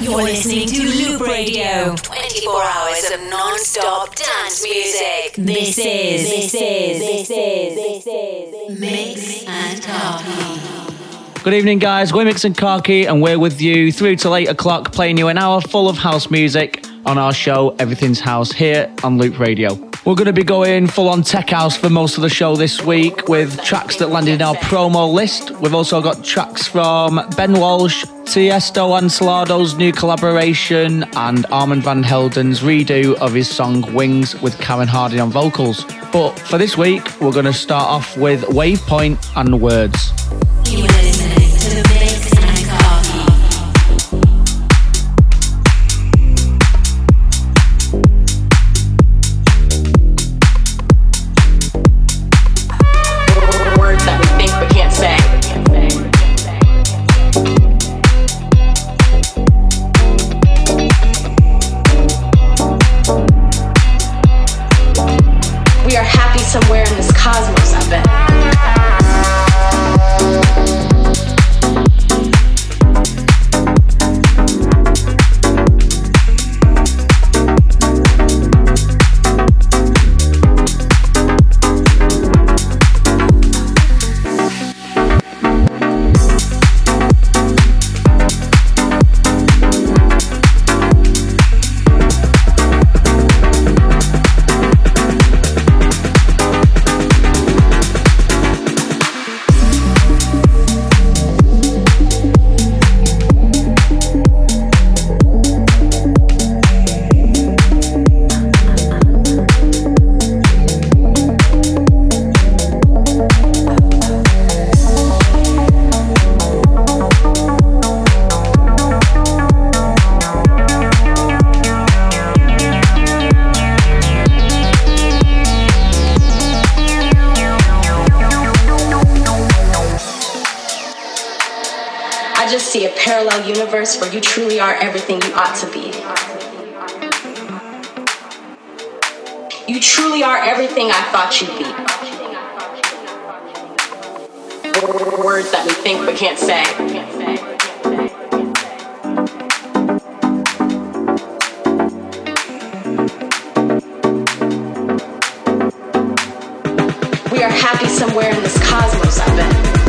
You're listening to Loop Radio. 24 hours of non-stop dance music. This is, this is, this is, this is, Mix and Khaki. Good evening, guys. We're Mix and Khaki, and we're with you through till 8 o'clock, playing you an hour full of house music on our show, Everything's House, here on Loop Radio. We're going to be going full on tech house for most of the show this week with tracks that landed in our promo list. We've also got tracks from Ben Walsh, Tiesto and Solardo's new collaboration, and Armand Van Helden's redo of his song Wings with Karen Harding on vocals. But for this week, we're going to start off with Wavepoint and Words. Universe where you truly are everything you ought to be. You truly are everything I thought you'd be. Words that we think but can't say. We are happy somewhere in this cosmos, I bet.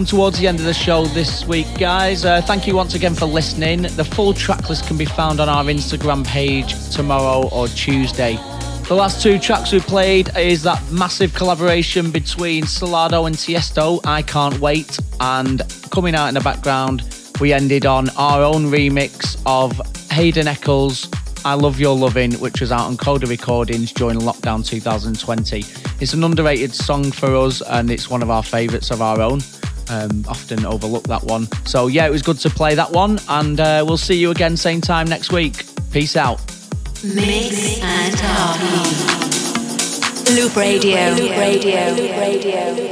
Come towards the end of the show this week, guys. Uh, thank you once again for listening. The full track list can be found on our Instagram page tomorrow or Tuesday. The last two tracks we played is that massive collaboration between Solardo and Tiesto, I Can't Wait, and coming out in the background, we ended on our own remix of Hayden Eccles, I Love Your Loving, which was out on Coda Recordings during lockdown 2020. It's an underrated song for us and it's one of our favourites of our own. Um, often overlook that one. So, yeah, it was good to play that one, and uh, we'll see you again same time next week. Peace out. Mix and. Loop Radio. Loop Radio. Loop Radio. Loop Radio.